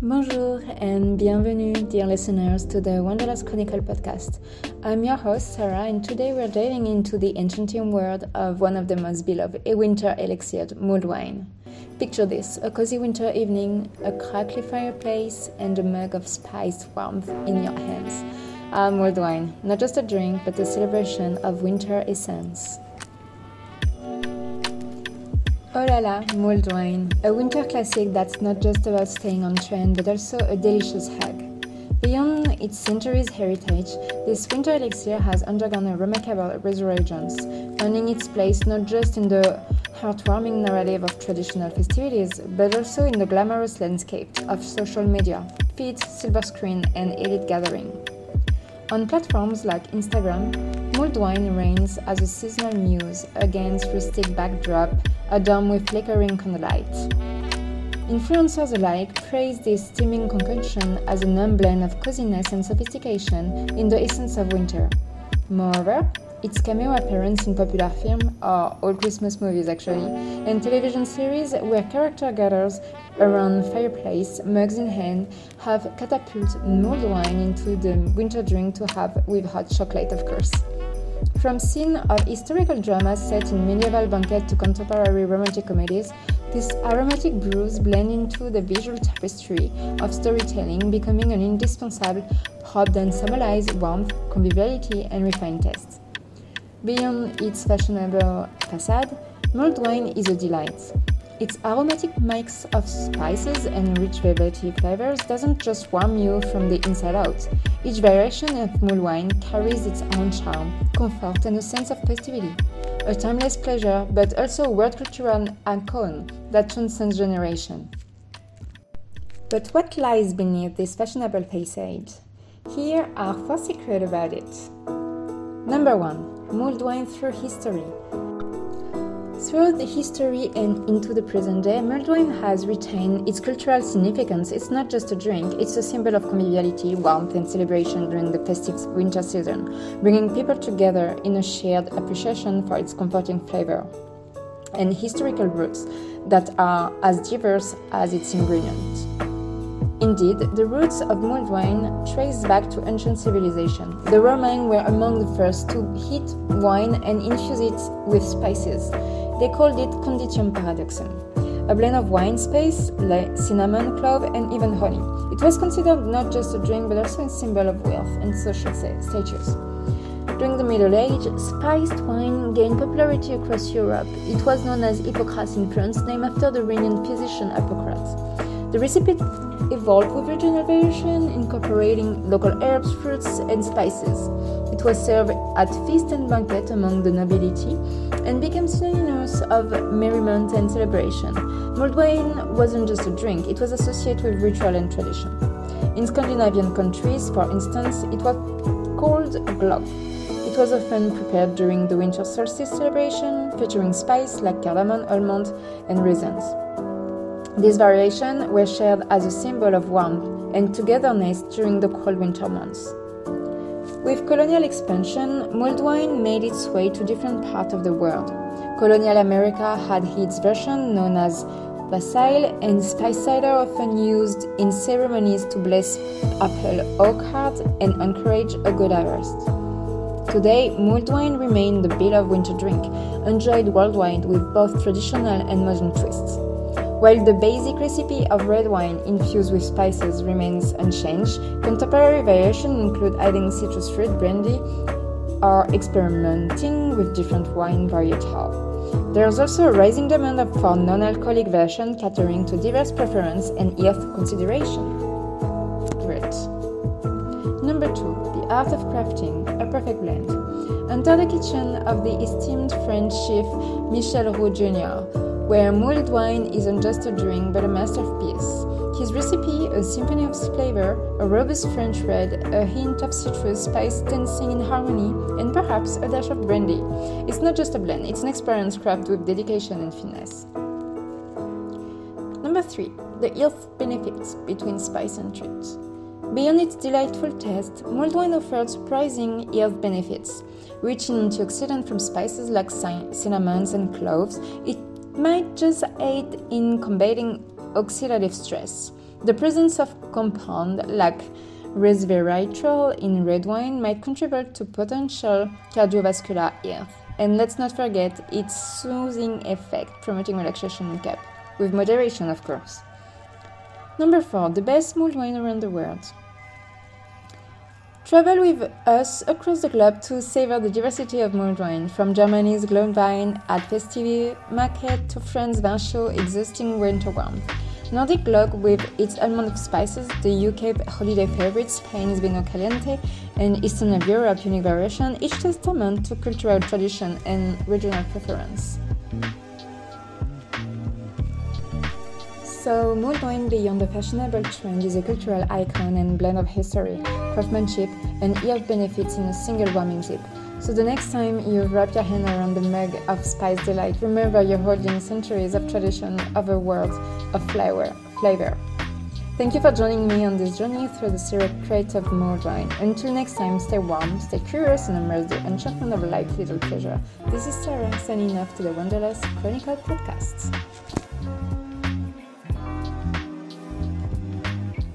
Bonjour and bienvenue, dear listeners, to the Wanderlust Chronicle podcast. I'm your host, Sarah, and today we're diving into the enchanting world of one of the most beloved winter elixirs, mulled wine. Picture this a cozy winter evening, a crackly fireplace, and a mug of spiced warmth in your hands. Ah, mulled wine, not just a drink, but a celebration of winter essence. Oh la la, mulled wine, a winter classic that's not just about staying on trend but also a delicious hug. Beyond its centuries heritage, this winter elixir has undergone a remarkable resurgence, earning its place not just in the heartwarming narrative of traditional festivities, but also in the glamorous landscape of social media, feeds, silver screen, and elite gathering. On platforms like Instagram, mulled wine reigns as a seasonal muse against rustic backdrop adorned with flickering candlelight. Influencers alike praise this steaming concoction as an emblem of coziness and sophistication in the essence of winter. Moreover, its cameo appearance in popular film or all Christmas movies actually, and television series where character gathers around fireplace, mugs in hand, have catapulted mulled wine into the winter drink to have with hot chocolate, of course. From scene of historical dramas set in medieval banquets to contemporary romantic comedies, these aromatic brews blend into the visual tapestry of storytelling, becoming an indispensable prop that symbolizes warmth, conviviality, and refined taste. Beyond its fashionable facade, mulled wine is a delight. Its aromatic mix of spices and rich velvety flavors doesn't just warm you from the inside out. Each variation of mulled wine carries its own charm, comfort, and a sense of festivity. A timeless pleasure, but also a world cultural icon that transcends generation. But what lies beneath this fashionable facade? Here are four secrets about it. Number one, mulled wine through history. Throughout the history and into the present day, mulled wine has retained its cultural significance. It's not just a drink, it's a symbol of conviviality, warmth, and celebration during the festive winter season, bringing people together in a shared appreciation for its comforting flavor and historical roots that are as diverse as its ingredients. Indeed, the roots of mulled wine trace back to ancient civilization. The Romans were among the first to heat wine and infuse it with spices. They called it conditum paradoxum, a blend of wine like cinnamon, clove, and even honey. It was considered not just a drink but also a symbol of wealth and social status. During the Middle Age, spiced wine gained popularity across Europe. It was known as Hippocras in France, named after the renowned physician Hippocrates. The recipe evolved with regional variation, incorporating local herbs, fruits, and spices. It was served at feast and banquet among the nobility and became synonymous of merriment and celebration. Mulled wine wasn't just a drink, it was associated with ritual and tradition. In Scandinavian countries, for instance, it was called glögg. It was often prepared during the winter solstice celebration, featuring spices like cardamom, almond, and raisins. These variations were shared as a symbol of warmth and togetherness during the cold winter months. With colonial expansion, mulled wine made its way to different parts of the world. Colonial America had its version known as wassail and spice cider often used in ceremonies to bless apple orchards and encourage a good harvest. Today, mulled wine remains the beloved winter drink, enjoyed worldwide with both traditional and modern twists. While the basic recipe of red wine infused with spices remains unchanged, contemporary variations include adding citrus fruit brandy or experimenting with different wine varietals. There is also a rising demand for non-alcoholic versions catering to diverse preference and health consideration. Great. Number two, the art of crafting a perfect blend. Enter the kitchen of the esteemed French chef Michel Roux Jr where mulled wine isn't just a drink but a masterpiece. His recipe, a symphony of flavor, a robust French red, a hint of citrus spice dancing in harmony, and perhaps a dash of brandy. It's not just a blend, it's an experience crafted with dedication and finesse. Number 3. The health benefits between spice and treat. Beyond its delightful taste, mulled wine offers surprising health benefits. Rich in antioxidants from spices like cinnamons and cloves, it might just aid in combating oxidative stress. The presence of compound like resveratrol in red wine might contribute to potential cardiovascular health. And let's not forget its soothing effect, promoting relaxation and cap, with moderation, of course. Number four, the best mulled wine around the world. Travel with us across the globe to savor the diversity of mulled wine, from Germany's Glühwein at Festive Market to France's Vin Chaud existing winter warmth. Nordic Glögg with its almond spices, the UK holiday favorite Spain's Vino Caliente, and Eastern Europe unique variation, each testament to cultural tradition and regional preference. So, mulled wine beyond the fashionable trend is a cultural icon and blend of history, craftsmanship, and health benefits in a single warming sip. So the next time you wrap your hand around the mug of spice delight, remember you're holding centuries of tradition of a world of flavor. flavor. Thank you for joining me on this journey through the secret of mulled. Until next time, stay warm, stay curious, and immerse the enchantment of life's little pleasure. This is Sarah signing off to the Wanderlust Chronicle podcast.